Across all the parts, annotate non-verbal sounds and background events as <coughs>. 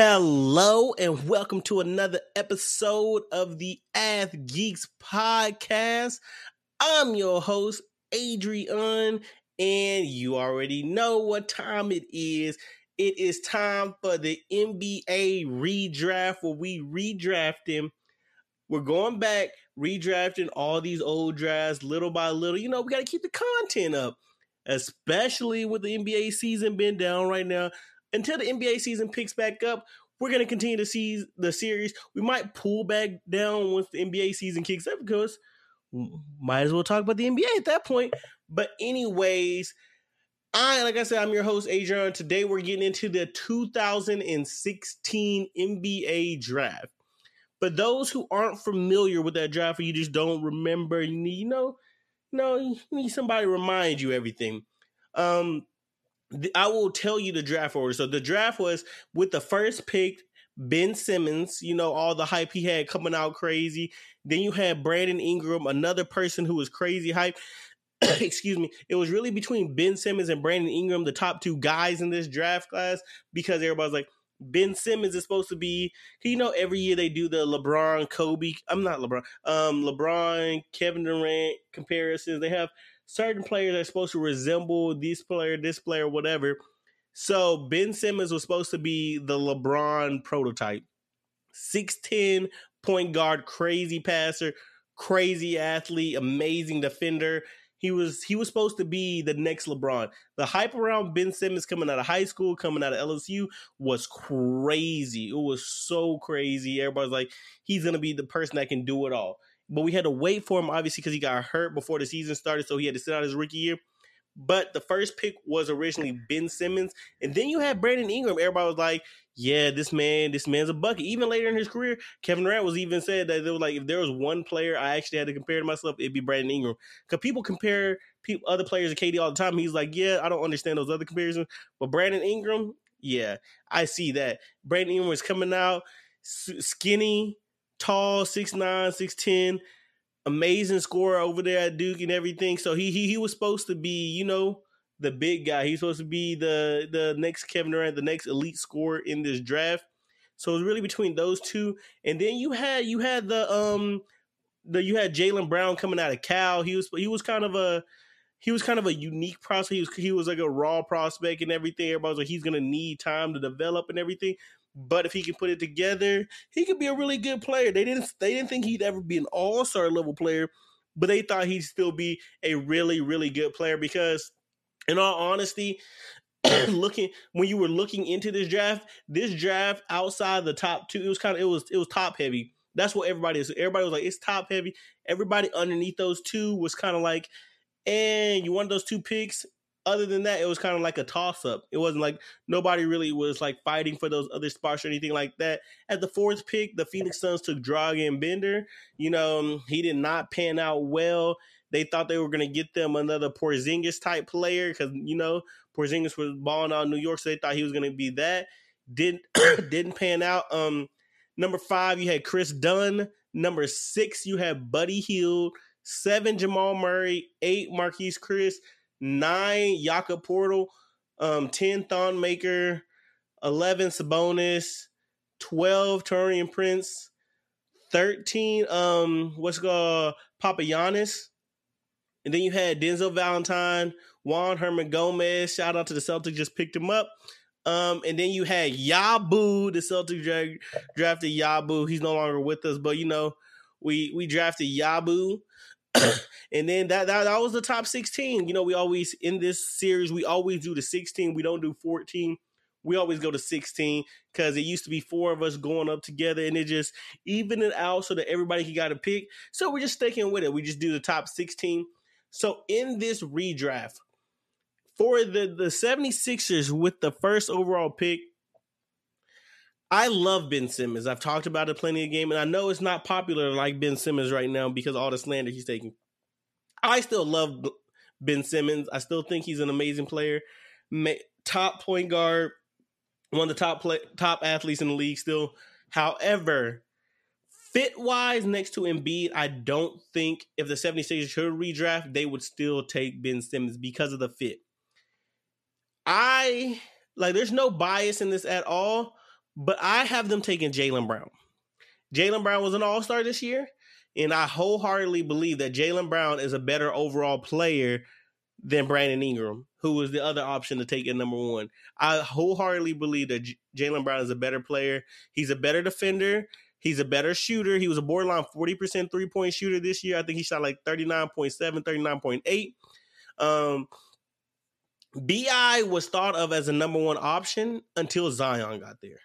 Hello and welcome to another episode of the Ath Geeks podcast. I'm your host, Adrian, and you already know what time it is. It is time for the NBA redraft where we redraft. We're going back, redrafting all these old drafts little by little. You know, we got to keep the content up, especially with the NBA season being down right now until the NBA season picks back up, we're going to continue to see the series. We might pull back down once the NBA season kicks up because might as well talk about the NBA at that point. But anyways, I like I said, I'm your host Adrian. Today we're getting into the 2016 NBA draft. But those who aren't familiar with that draft, or you just don't remember, you need, you know, you know, you need somebody to remind you everything. Um, I will tell you the draft order. So the draft was with the first pick, Ben Simmons, you know, all the hype he had coming out crazy. Then you had Brandon Ingram, another person who was crazy hype. <coughs> Excuse me. It was really between Ben Simmons and Brandon Ingram, the top two guys in this draft class, because everybody's like, Ben Simmons is supposed to be, you know, every year they do the LeBron, Kobe, I'm not LeBron, um, LeBron, Kevin Durant comparisons. They have certain players are supposed to resemble this player, this player, whatever. So Ben Simmons was supposed to be the LeBron prototype. 6'10 point guard, crazy passer, crazy athlete, amazing defender. He was he was supposed to be the next LeBron. The hype around Ben Simmons coming out of high school, coming out of LSU was crazy. It was so crazy. Everybody's like, he's gonna be the person that can do it all but we had to wait for him obviously because he got hurt before the season started, so he had to sit out his rookie year. But the first pick was originally Ben Simmons, and then you had Brandon Ingram. Everybody was like, "Yeah, this man, this man's a bucket." Even later in his career, Kevin Durant was even said that they was like, if there was one player I actually had to compare to myself, it'd be Brandon Ingram. Because people compare people, other players to KD all the time. He's like, "Yeah, I don't understand those other comparisons," but Brandon Ingram, yeah, I see that. Brandon Ingram was coming out skinny, tall, 6'9, 6'10, amazing scorer over there at Duke and everything. So he he he was supposed to be, you know, the big guy. He's supposed to be the the next Kevin Durant, the next elite scorer in this draft. So it was really between those two. And then you had you had the um the you had Jaylen Brown coming out of Cal. He was he was kind of a he was kind of a unique prospect. He was he was like a raw prospect and everything. Everybody was like he's gonna need time to develop and everything. But if he can put it together, he could be a really good player. They didn't they didn't think he'd ever be an all star level player, but they thought he'd still be a really really good player because, in all honesty, <clears throat> looking when you were looking into this draft, this draft outside the top two, it was kind of it was it was top heavy. That's what everybody is. Everybody was like, it's top heavy. Everybody underneath those two was kind of like, and you want those two picks other than that, it was kind of like a toss up. It wasn't like nobody really was like fighting for those other spots or anything like that. At the fourth pick, the Phoenix Suns took Dragan Bender. You know, um, he did not pan out well. They thought they were going to get them another Porzingis type player because you know Porzingis was balling out New York, so they thought he was going to be that. Didn't <coughs> didn't pan out. Um, number five, you had Kris Dunn. Number six, you had Buddy Hield. Seven, Jamal Murray. Eight, Marquese Chriss nine Jakob Poeltl, um, ten Thon Maker, eleven Sabonis, twelve Taurean Prince, thirteen um what's called Papagiannis, and then you had Denzel Valentine, Juan Hernangómez. Shout out to the Celtics, just picked him up. Um, and then you had Yabu, the Celtics dra- drafted Yabu. He's no longer with us, but you know, we we drafted Yabu. <coughs> and then that, that that was the top 16. You know, we always in this series we always do the 16. We don't do 14. We always go to 16 because it used to be four of us going up together and it just even it out so that everybody can got a pick. So we're just sticking with it. We just do the top 16. So in this redraft for the the 76ers with the first overall pick, I love Ben Simmons. I've talked about it plenty of game, and I know it's not popular like Ben Simmons right now because all the slander he's taking. I still love Ben Simmons. I still think he's an amazing player, top point guard, one of the top play, top athletes in the league. Still, however, fit wise next to Embiid, I don't think if the 76ers should redraft, they would still take Ben Simmons because of the fit. I like. There's no bias in this at all but I have them taking Jaylen Brown. Jaylen Brown was an All Star this year, and I wholeheartedly believe that Jaylen Brown is a better overall player than Brandon Ingram, who was the other option to take at number one. I wholeheartedly believe that J- Jaylen Brown is a better player. He's a better defender. He's a better shooter. He was a borderline 40% three point shooter this year. I think he shot like 39.7, 39.8. Um, BI was thought of as a number one option until Zion got there.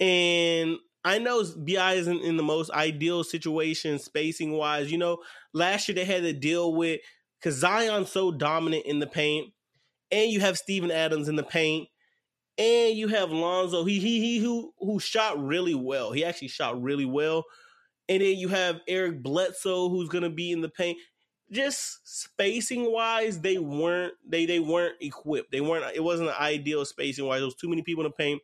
And I know BI isn't in the most ideal situation spacing wise. You know, last year they had to deal with because Zion's so dominant in the paint, and you have Steven Adams in the paint, and you have Lonzo. He he he who who shot really well. He actually shot really well. And then you have Eric Bledsoe who's gonna be in the paint. Just spacing wise, they weren't they they weren't equipped. They weren't. It wasn't an ideal spacing wise. There was too many people in the paint.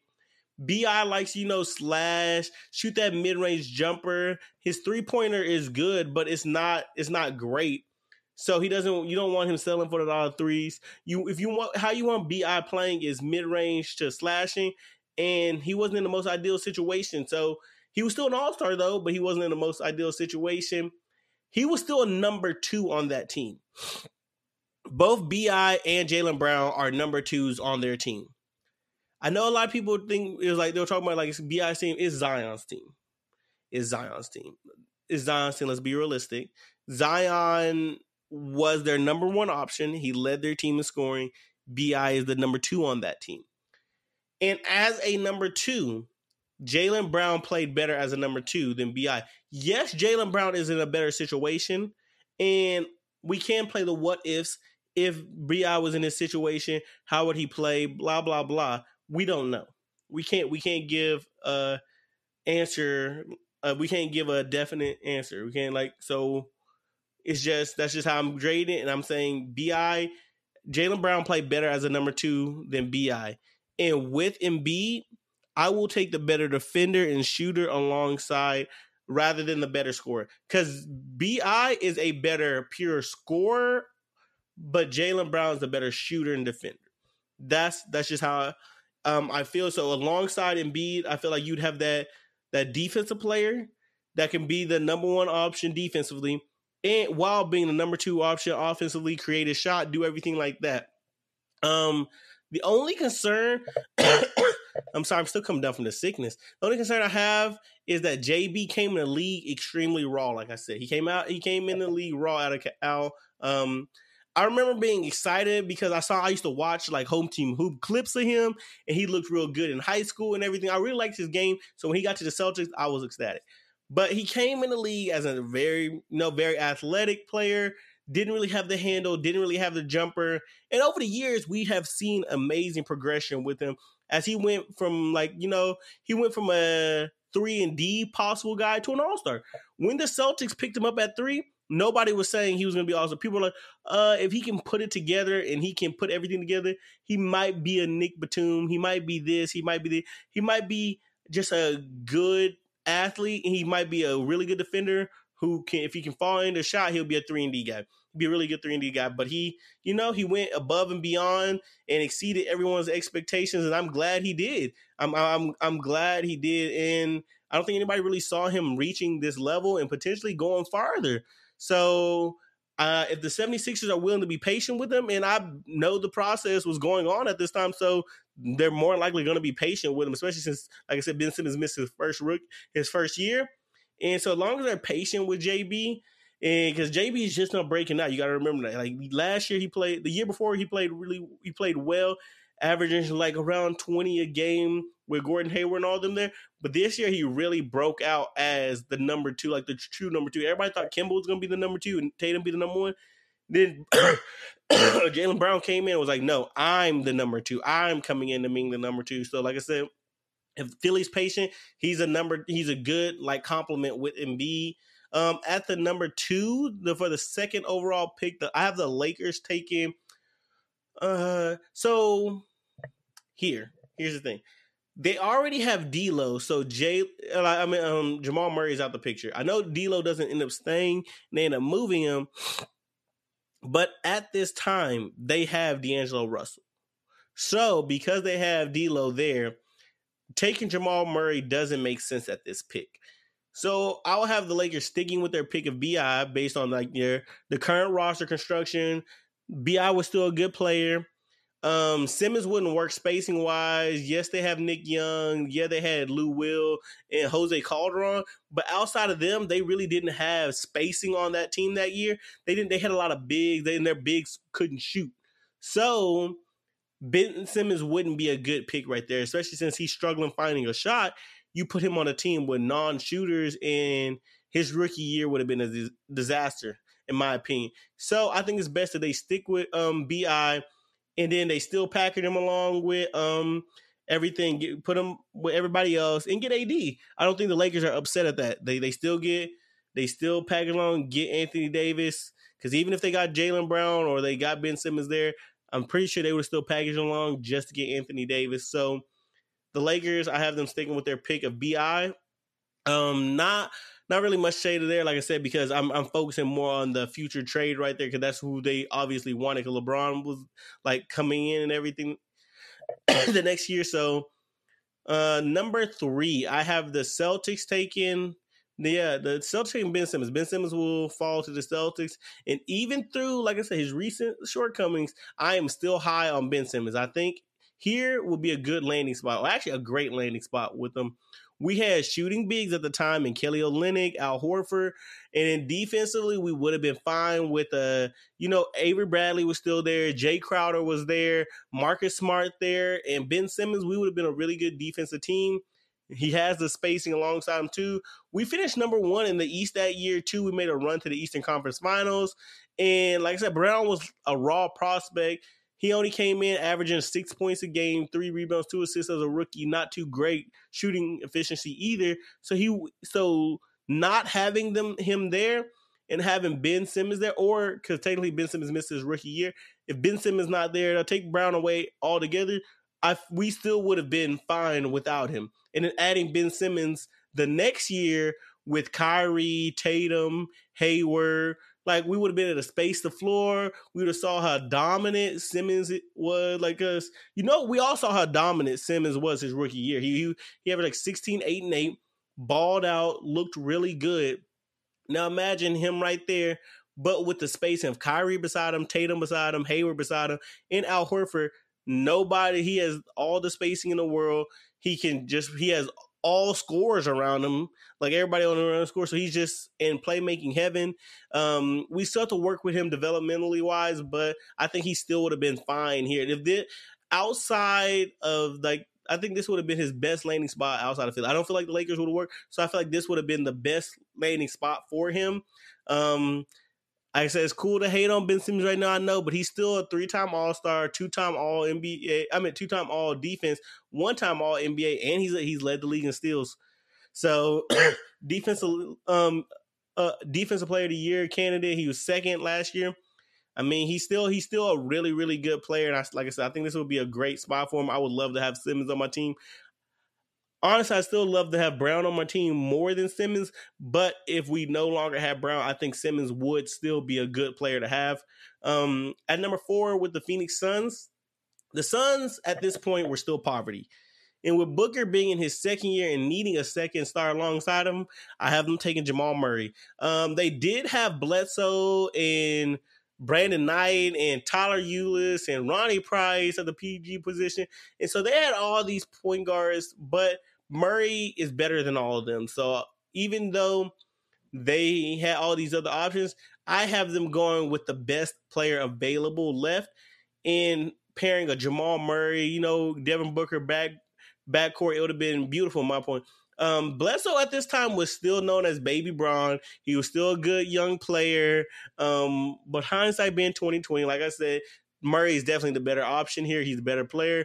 Bi likes you know slash shoot that mid range jumper. His three pointer is good, but it's not it's not great. So he doesn't. You don't want him selling for the dollar threes. You if you want how you want Bi playing is mid range to slashing, and he wasn't in the most ideal situation. So he was still an all star though, but he wasn't in the most ideal situation. He was still a number two on that team. Both Bi and Jaylen Brown are number twos on their team. I know a lot of people think it was like they were talking about like it's Bi's team. It's Zion's team. It's Zion's team. It's Zion's team. Let's be realistic. Zion was their number one option. He led their team in scoring. Bi is the number two on that team. And as a number two, Jaylen Brown played better as a number two than Bi. Yes, Jaylen Brown is in a better situation, and we can play the what ifs. If Bi was in this situation, how would he play? Blah blah blah. We don't know. We can't. We can't give a answer. Uh, we can't give a definite answer. We can't like so. It's just that's just how I'm grading, and I'm saying Bi, Jaylen Brown played better as a number two than Bi, and with Embiid, I will take the better defender and shooter alongside rather than the better scorer because Bi is a better pure scorer, but Jaylen Brown is a better shooter and defender. That's that's just how um, I feel. So alongside Embiid, I feel like you'd have that that defensive player that can be the number one option defensively and while being the number two option offensively, create a shot, do everything like that. Um, the only concern, <coughs> I'm sorry, I'm still coming down from the sickness. The only concern I have is that JB came in the league extremely raw. Like I said, he came out, he came in the league raw out of Cal. Um, I remember being excited because I saw I used to watch like home team hoop clips of him, and he looked real good in high school and everything. I really liked his game. So when he got to the Celtics, I was ecstatic. But he came in the league as a very, you know, very athletic player. Didn't really have the handle, didn't really have the jumper. And over the years, we have seen amazing progression with him as he went from like, you know, he went from a three and D possible guy to an all star. When the Celtics picked him up at three, nobody was saying he was going to be awesome. People were like, uh, if he can put it together and he can put everything together, he might be a Nick Batum. He might be this. He might be the. He might be just a good athlete, he might be a really good defender who can, if he can fall into a shot, he'll be a three and D guy. Be a really good three and D guy. But he, you know, he went above and beyond and exceeded everyone's expectations, and I'm glad he did. I'm, I'm, I'm glad he did, and I don't think anybody really saw him reaching this level and potentially going farther. So uh, if the 76ers are willing to be patient with him, and I know the process was going on at this time, so they're more likely going to be patient with him, especially since, like I said, Ben Simmons missed his first rook, his first year, and so as long as they're patient with JB, and because JB is just not breaking out, you got to remember that. Like last year, he played the year before, he played really, he played well, averaging like around 20 a game with Gordon Hayward and all them there. But this year, he really broke out as the number two, like the true number two. Everybody thought Kemba was going to be the number two and Tatum be the number one. Then <coughs> Jaylen Brown came in and was like, no, I'm the number two. I'm coming in to being the number two. So, like I said, if Philly's patient, he's a number, he's a good like compliment with Embiid. Um, at the number two, the, for the second overall pick, the, I have the Lakers taking. Uh, so here, here's the thing. They already have D'Lo, so Jay. I mean, um, Jamal Murray is out the picture. I know D'Lo doesn't end up staying; they end up moving him. But at this time, they have D'Angelo Russell. So because they have D'Lo there, taking Jamal Murray doesn't make sense at this pick. So I'll have the Lakers sticking with their pick of BI based on like their the current roster construction. BI was still a good player. Um, Simmons wouldn't work spacing wise. Yes, they have Nick Young. Yeah, they had Lou Will and Jose Calderon. But outside of them, they really didn't have spacing on that team that year. They didn't. They had a lot of bigs, and their bigs couldn't shoot. So Ben Simmons wouldn't be a good pick right there, especially since he's struggling finding a shot. You put him on a team with non-shooters, and his rookie year would have been a disaster, in my opinion. So I think it's best that they stick with um, Bi and then they still package him along with um everything, get, put him with everybody else, and get AD. I don't think the Lakers are upset at that. They they still get they still package along, get Anthony Davis because even if they got Jaylen Brown or they got Ben Simmons there, I'm pretty sure they would still package along just to get Anthony Davis. So the Lakers, I have them sticking with their pick of Bi. Um, not not really much shade there, like I said, because I'm I'm focusing more on the future trade right there, because that's who they obviously wanted. Because LeBron was like coming in and everything <coughs> the next year. So uh number three, I have the Celtics taking yeah, the Celtics taking Ben Simmons. Ben Simmons will fall to the Celtics. And even through, like I said, his recent shortcomings, I am still high on Ben Simmons. I think here will be a good landing spot, or actually a great landing spot with them we had shooting bigs at the time in Kelly Olynyk, Al Horford, and then defensively we would have been fine with uh, you know, Avery Bradley was still there, Jae Crowder was there, Marcus Smart there, and Ben Simmons. We would have been a really good defensive team. He has the spacing alongside him too. We finished number one in the East that year too. We made a run to the Eastern Conference Finals, and like I said, Brown was a raw prospect. He only came in averaging six points a game, three rebounds, two assists as a rookie. Not too great shooting efficiency either. So he so not having them him there and having Ben Simmons there, or because technically Ben Simmons missed his rookie year. If Ben Simmons not there, they'll take Brown away altogether. I we still would have been fine without him. And then adding Ben Simmons the next year with Kyrie, Tatum, Hayward, like we would have been able to space the floor. We would have saw how dominant Simmons was. Like us, you know, we all saw how dominant Simmons was his rookie year. He he, he like 16, 8, and 8, balled out, looked really good. Now imagine him right there, but with the spacing of Kyrie beside him, Tatum beside him, Hayward beside him, and Al Horford. Nobody, he has all the spacing in the world. He can just he has all scores around him, like everybody on the score. So he's just in playmaking heaven. Um, we still have to work with him developmentally wise, but I think he still would have been fine here. If the outside of like I think this would have been his best landing spot outside of Philly. I don't feel like the Lakers would have worked, so I feel like this would have been the best landing spot for him. Um, like I said, it's cool to hate on Ben Simmons right now, I know, but he's still a three time All Star, two time All NBA. I mean, two time All Defense, one time All NBA, and he's he's led the league in steals. So, <coughs> defensive um uh defensive player of the year candidate. He was second last year. I mean, he's still he's still a really really good player, and I, like I said, I think this would be a great spot for him. I would love to have Simmons on my team honestly, I still love to have Brown on my team more than Simmons. But if we no longer have Brown, I think Simmons would still be a good player to have. Um, at number four with the Phoenix Suns, the Suns at this point were still poverty. And with Booker being in his second year and needing a second star alongside him, I have them taking Jamal Murray. Um, they did have Bledsoe and Brandon Knight and Tyler Ulis and Ronnie Price at the PG position. And so they had all these point guards, but – Murray is better than all of them. So even though they had all these other options, I have them going with the best player available left in pairing a Jamal Murray, you know, Devin Booker back backcourt. It would have been beautiful. My point. Um, Bledsoe at this time was still known as Baby Braun. He was still a good young player. Um, but hindsight being twenty twenty, like I said, Murray is definitely the better option here. He's a better player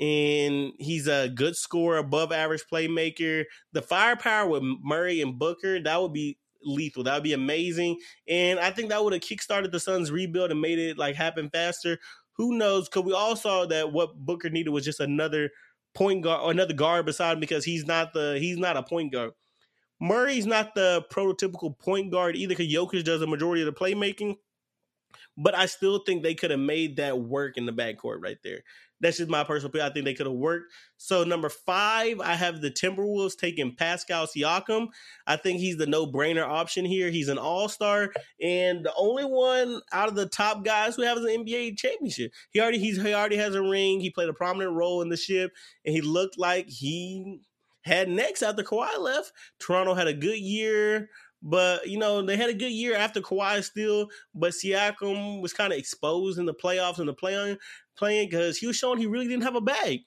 and he's a good scorer, above average playmaker. The firepower with Murray and Booker, that would be lethal. That would be amazing. And I think that would have kickstarted the Suns rebuild and made it like happen faster. Who knows? Because we all saw that what Booker needed was just another point guard or another guard beside him because he's not the he's not a point guard. Murray's not the prototypical point guard either because Jokic does a majority of the playmaking. But I still think they could have made that work in the backcourt right there. That's just my personal opinion. I think they could have worked. So number five, I have the Timberwolves taking Pascal Siakam. I think he's the no-brainer option here. He's an all-star and the only one out of the top guys who has an NBA championship. He already he's he already has a ring. He played a prominent role in the ship, and he looked like he had next after Kawhi left. Toronto had a good year. But you know they had a good year after Kawhi still, but Siakam was kind of exposed in the playoffs and the play on playing because he was showing he really didn't have a bag.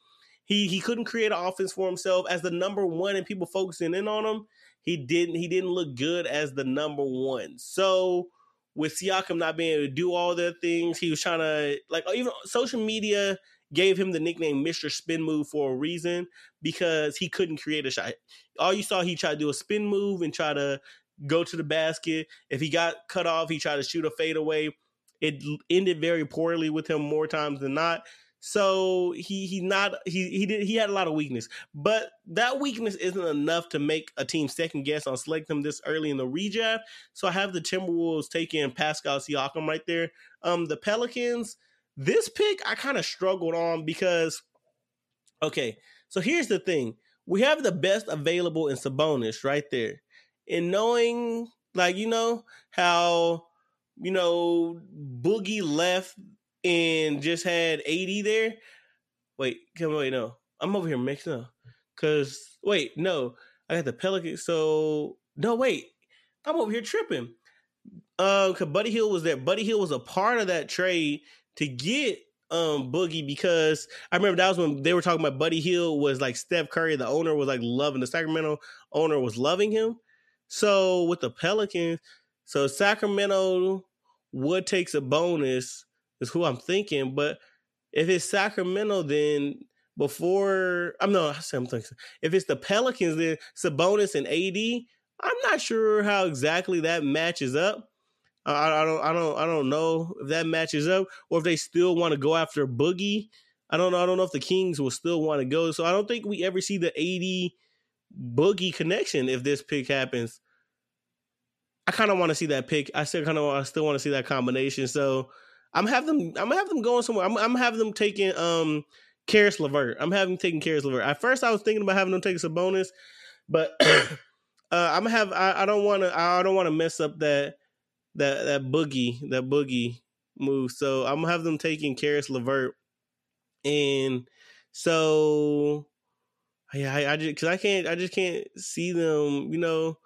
He he couldn't create an offense for himself as the number one, and people focusing in on him. He didn't he didn't look good as the number one. So with Siakam not being able to do all their things, he was trying to like even social media gave him the nickname Mr. Spin Move for a reason because he couldn't create a shot. All you saw he tried to do a spin move and try to go to the basket. If he got cut off, he tried to shoot a fadeaway. It ended very poorly with him more times than not. So he he not he he did he had a lot of weakness, but that weakness isn't enough to make a team second guess on selecting him this early in the redraft. So I have the Timberwolves taking Pascal Siakam right there. Um, the Pelicans, this pick I kind of struggled on because, okay, so here's the thing: we have the best available in Sabonis right there and knowing like you know how you know Boogie left and just had AD there. Wait, come wait, no. I'm over here mixing up. Cause wait, no, I got the Pelican. So no, wait, I'm over here tripping. Uh, cause Buddy Hield was there. Buddy Hield was a part of that trade to get um Boogie because I remember that was when they were talking about Buddy Hield was like Steph Curry, the owner was like loving the Sacramento owner was loving him. So with the Pelicans, so Sacramento would a bonus is who I'm thinking, but if it's Sacramento, then before I'm no, I'm thinking if it's the Pelicans, then Sabonis and AD, I'm not sure how exactly that matches up. I, I don't, I don't, I don't know if that matches up, or if they still want to go after Boogie. I don't know. I don't know if the Kings will still want to go. So I don't think we ever see the AD Boogie connection if this pick happens. I kind of want to see that pick. I still kind of I still want to see that combination. So I'm have them. I'm gonna have them going somewhere. I'm, I'm having them taking um Caris LeVert. I'm having taking Caris LeVert. At first, I was thinking about having them take bonus, but <clears throat> uh, I'm have. I, I don't want to. I don't want to mess up that that that boogie that boogie move. So I'm gonna have them taking Caris LeVert, and so yeah, I, I just because I can't. I just can't see them. You know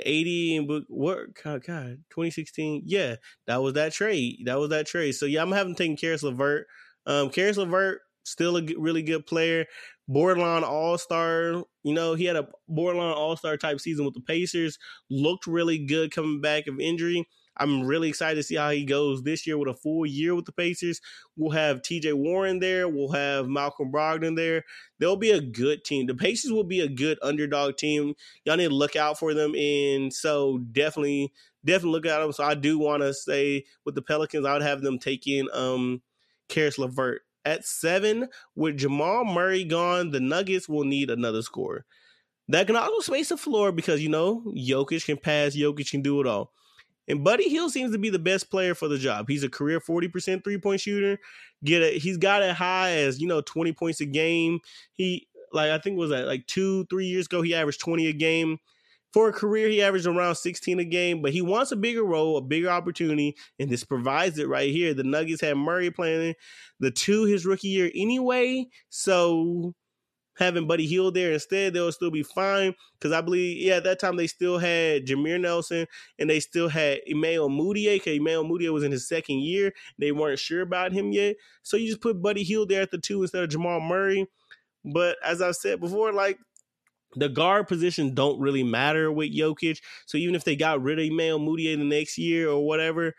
AD and book what? God, God 2016 yeah that was that trade. That was that trade. So yeah I'm having taken Caris LeVert. Um Caris LeVert still a really good player. Borderline all-star you know he had a borderline all-star type season with the Pacers. Looked really good coming back of injury I'm really excited to see how he goes this year with a full year with the Pacers. We'll have TJ Warren there. We'll have Malcolm Brogdon there. They'll be a good team. The Pacers will be a good underdog team. Y'all need to look out for them. And so definitely, definitely look at them. So I do want to say with the Pelicans, I would have them take in um Caris LeVert. At seven, with Jamal Murray gone, the Nuggets will need another scorer. That can also space the floor because, you know, Jokic can pass, Jokic can do it all. And Buddy Hield seems to be the best player for the job. He's a career 40% three-point shooter. Get a he's got it high as, you know, 20 points a game. He like I think was that like 2 3 years ago he averaged 20 a game. For a career he averaged around 16 a game, but he wants a bigger role, a bigger opportunity, and this provides it right here. The Nuggets had Murray playing the two his rookie year anyway, so having Buddy Hield there instead, they'll still be fine. Because I believe, yeah, at that time they still had Jameer Nelson and they still had Emmanuel Mudiay. Because Emmanuel Mudiay was in his second year. They weren't sure about him yet. So you just put Buddy Hield there at the two instead of Jamal Murray. But as I said before, like the guard position don't really matter with Jokic. So even if they got rid of Emmanuel Mudiay the next year or whatever,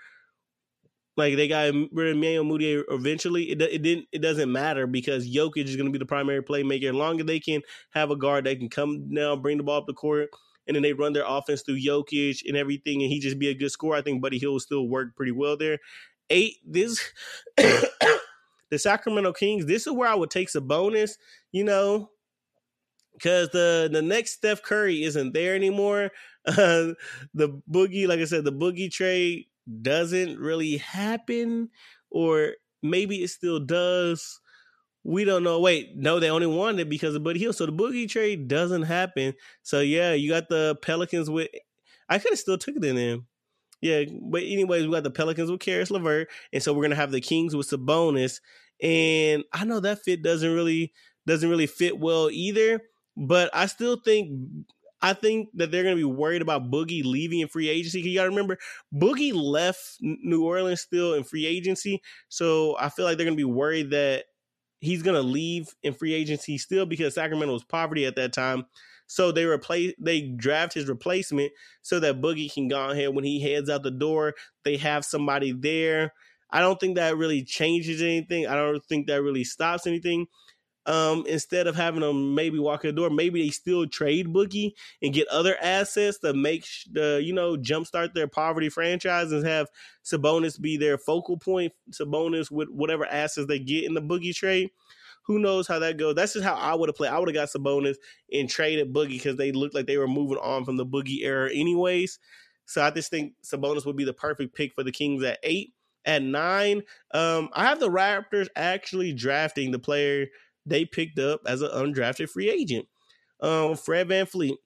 like they got of Emmanuel Mudiay eventually. It, it didn't. It doesn't matter because Jokic is going to be the primary playmaker. As long as they can have a guard that can come down, bring the ball up the court, and then they run their offense through Jokic and everything, and he just be a good scorer. I think Buddy Hield will still work pretty well there. Eight. This <coughs> the Sacramento Kings. This is where I would take Sabonis. You know, because the the next Steph Curry isn't there anymore. Uh, <laughs> the boogie, like I said, the boogie trade doesn't really happen, or maybe it still does. We don't know. Wait, no, they only won it because of Buddy Hield. So the Boogie trade doesn't happen. So yeah, you got the Pelicans with. I could have still took it in them. Yeah, but anyways, we got the Pelicans with Caris LeVert, and so we're gonna have the Kings with Sabonis. And I know that fit doesn't really doesn't really fit well either. But I still think I think that they're going to be worried about Boogie leaving in free agency. You got to remember, Boogie left New Orleans still in free agency, so I feel like they're going to be worried that he's going to leave in free agency still because Sacramento was poverty at that time. So they replace they draft his replacement so that Boogie can go ahead when he heads out the door. They have somebody there. I don't think that really changes anything. I don't think that really stops anything um, instead of having them maybe walk in the door, maybe they still trade Boogie and get other assets to make the you know jumpstart their poverty franchise and have Sabonis be their focal point. Sabonis with whatever assets they get in the Boogie trade. Who knows how that goes? That's just how I would have played. I would have got Sabonis and traded Boogie because they looked like they were moving on from the Boogie era, anyways. So I just think Sabonis would be the perfect pick for the Kings at eight. At nine, um, I have the Raptors actually drafting the player they picked up as an undrafted free agent. Um, Fred VanVleet.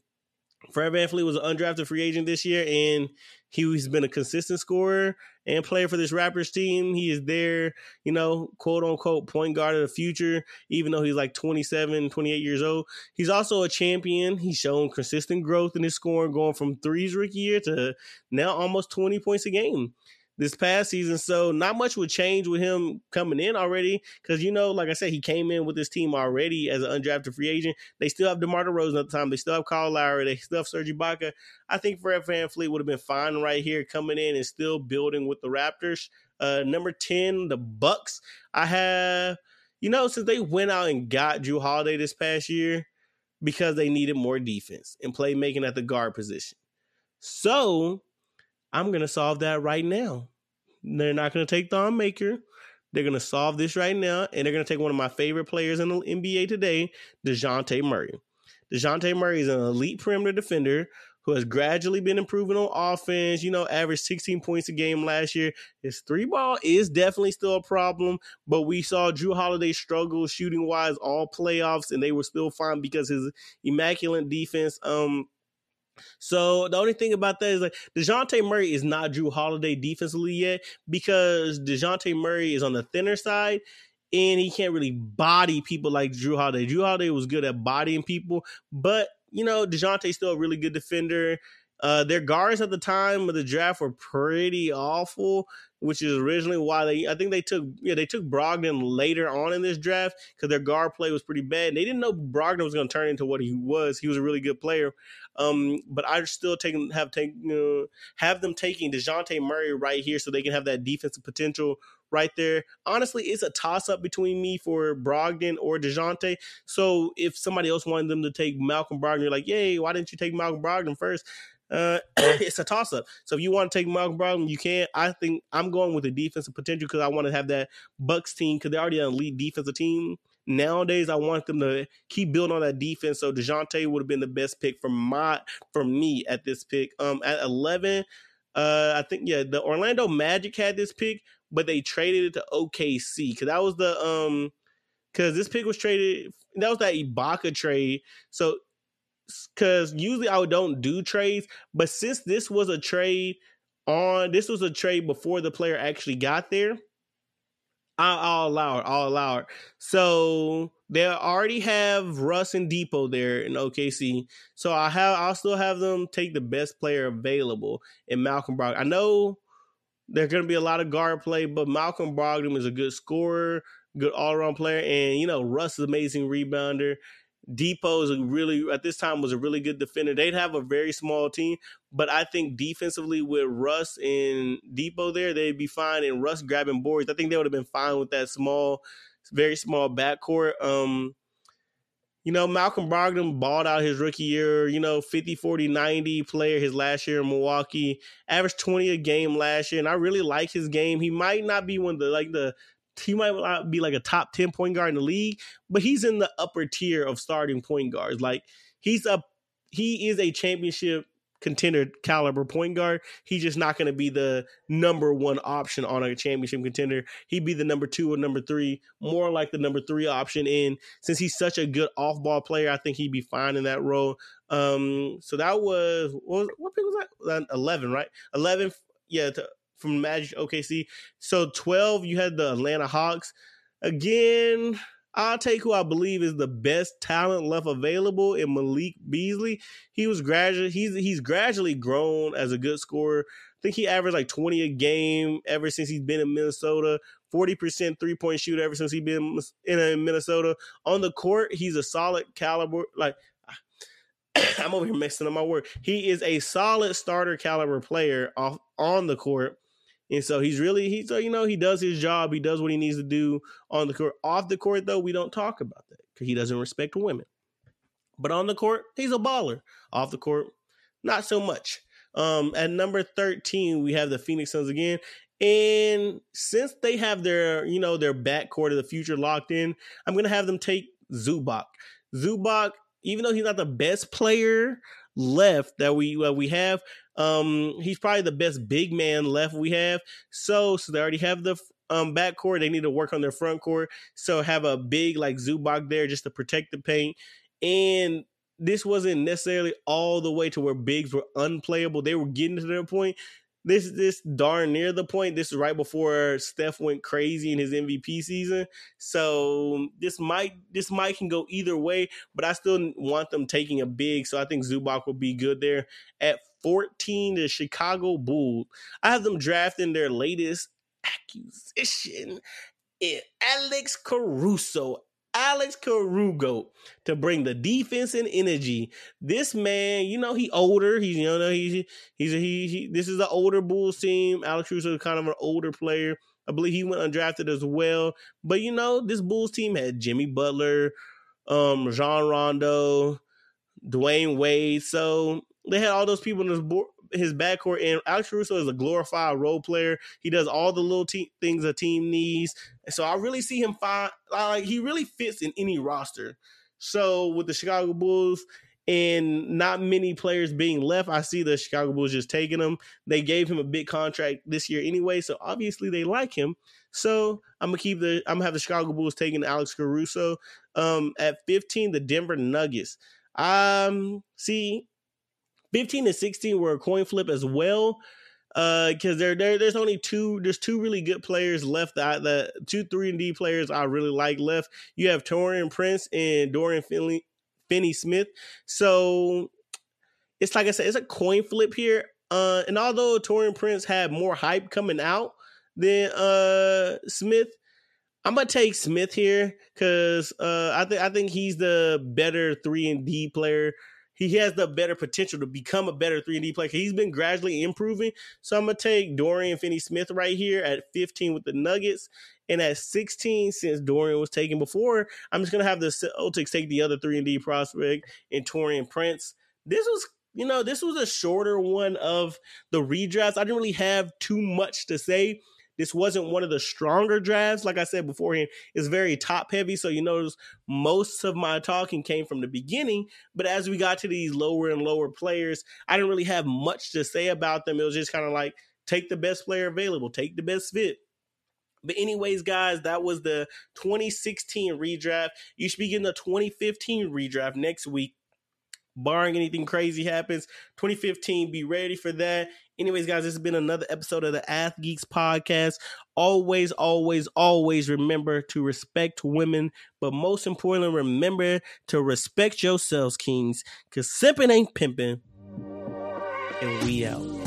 Fred VanVleet was an undrafted free agent this year, and he's been a consistent scorer and player for this Raptors team. He is there, you know, quote unquote point guard of the future, even though he's like 27, 28 years old. He's also a champion. He's shown consistent growth in his scoring, going from threes rookie year to now almost 20 points a game this past season. So not much would change with him coming in already. Cause you know, like I said, he came in with this team already as an undrafted free agent. They still have DeMar DeRozan at the time. They still have Kyle Lowry. They still have Serge Ibaka. I think Fred VanVleet would have been fine right here coming in and still building with the Raptors. Uh, number 10, the Bucks. I have, you know, since they went out and got Jrue Holiday this past year because they needed more defense and playmaking at the guard position. So I'm going to solve that right now. They're not going to take Thon Maker. They're going to solve this right now, and they're going to take one of my favorite players in the NBA today, DeJounte Murray. DeJounte Murray is an elite perimeter defender who has gradually been improving on offense, you know, averaged 16 points a game last year. His three ball is definitely still a problem, but we saw Jrue Holiday struggle shooting wise all playoffs, and they were still fine because his immaculate defense um so the only thing about that is like Dejounte Murray is not Jrue Holiday defensively yet because Dejounte Murray is on the thinner side and he can't really body people like Jrue Holiday. Jrue Holiday was good at bodying people, but you know Dejounte's still a really good defender. Uh, their guards at the time of the draft were pretty awful, which is originally why they I think they took yeah they took Brogdon later on in this draft because their guard play was pretty bad. And they didn't know Brogdon was going to turn into what he was. He was a really good player, um, but I still take have taken uh, have them taking Dejounte Murray right here so they can have that defensive potential right there. Honestly, it's a toss up between me for Brogdon or Dejounte. So if somebody else wanted them to take Malcolm Brogdon, you're like, yay, why didn't you take Malcolm Brogdon first? Uh, <coughs> it's a toss up. So if you want to take Malcolm Brogdon, you can. I think I'm going with the defensive potential because I want to have that Bucks team because they're already an elite defensive team. Nowadays, I want them to keep building on that defense. So Dejounte would have been the best pick for my for me at this pick. Um, at 11, uh, I think yeah, the Orlando Magic had this pick, but they traded it to OKC because that was the um because this pick was traded. That was that Ibaka trade. So because usually I don't do trades, but since this was a trade on, this was a trade before the player actually got there. I'll, I'll allow it. I'll allow it. So they already have Russ and Dipo there in OKC. So I have I'll still have them take the best player available in Malcolm Brogdon. I know there's going to be a lot of guard play, but Malcolm Brogdon is a good scorer, good all around player, and you know Russ is amazing rebounder. Dipo is really at this time was a really good defender. They'd have a very small team, but I think defensively with Russ and Dipo there, they'd be fine. And Russ grabbing boards, I think they would have been fine with that small, very small backcourt. Um, you know, Malcolm Brogdon balled out his rookie year, you know, 50, 40, 90 player his last year in Milwaukee, averaged 20 a game last year. And I really like his game. He might not be one of the like the he might not be like a top 10 point guard in the league, but he's in the upper tier of starting point guards. Like he's a he is a championship contender caliber point guard. He's just not going to be the number one option on a championship contender. He'd be the number two or number three, more like the number three option. In since he's such a good off ball player, I think he'd be fine in that role. Um, so that was what, was, what pick was that? Eleven, right? Eleven, yeah, to, from Magic OKC. So twelve, you had the Atlanta Hawks. Again, I'll take who I believe is the best talent left available in Malik Beasley. He was gradually he's he's gradually grown as a good scorer. I think he averaged like 20 a game ever since he's been in Minnesota. 40% three point shooter ever since he's been uh, in Minnesota. On the court, he's a solid caliber. Like <coughs> I'm over here messing up my word. He is a solid starter caliber player off on the court. And so he's really he so you know he does his job. He does what he needs to do on the court. Off the court though, we don't talk about that because he doesn't respect women. But on the court, he's a baller. Off the court, not so much. Um, at number thirteen, we have the Phoenix Suns again. And since they have their you know their backcourt of the future locked in, I'm gonna have them take Zubac. Zubac, even though he's not the best player left that we uh, we have. Um, he's probably the best big man left we have. So, so they already have the um backcourt. They need to work on their front court. So have a big like Zubac there just to protect the paint. And this wasn't necessarily all the way to where bigs were unplayable. They were getting to their point this this darn near the point. This is right before Steph went crazy in his MVP season. So this might this might can go either way, but I still want them taking a big. So I think Zubac will be good there. At 14, the Chicago Bulls. I have them drafting their latest acquisition in Alex Caruso Alex Caruso to bring the defense and energy. This man, you know, he older. He's you know he's he's a, he, he this is the older Bulls team. Alex Caruso is kind of an older player. I believe he went undrafted as well. But you know, this Bulls team had Jimmy Butler, um, Rajon Rondo, Dwyane Wade. So they had all those people in this board, his backcourt, and Alex Caruso is a glorified role player. He does all the little te- things a team needs, so I really see him find like he really fits in any roster. So with the Chicago Bulls and not many players being left, I see the Chicago Bulls just taking him. They gave him a big contract this year anyway, so obviously they like him. So I'm gonna keep the I'm gonna have the Chicago Bulls taking Alex Caruso. Um, at 15, the Denver Nuggets. Um, see, 15 and 16 were a coin flip as well. Uh, because there, there, there's only two, there's two really good players left. That the two three and D players I really like left. You have Taurean Prince and Dorian Finley, Finney Smith. So it's like I said, it's a coin flip here. Uh, and although Taurean Prince had more hype coming out than uh Smith, I'm gonna take Smith here because uh, I think I think he's the better three and D player he has the better potential to become a better 3 and D player. He's been gradually improving. So I'm gonna take Dorian Finney Smith right here at 15 with the Nuggets. And at 16, since Dorian was taken before, I'm just gonna have the Celtics take the other 3 and D prospect and Taurean Prince. This was you know, this was a shorter one of the redrafts. I didn't really have too much to say this wasn't one of the stronger drafts. Like I said beforehand, it's very top heavy. So you notice most of my talking came from the beginning. But as we got to these lower and lower players, I didn't really have much to say about them. It was just kind of like take the best player available, take the best fit. But anyways, guys, that was the 2016 redraft. You should be getting the 2015 redraft next week barring anything crazy happens. 2015, be ready for that. Anyways, guys, this has been another episode of the Ath Geeks podcast. Always, always, always remember to respect women, but most importantly, remember to respect yourselves, kings, because simping ain't pimping. And we out.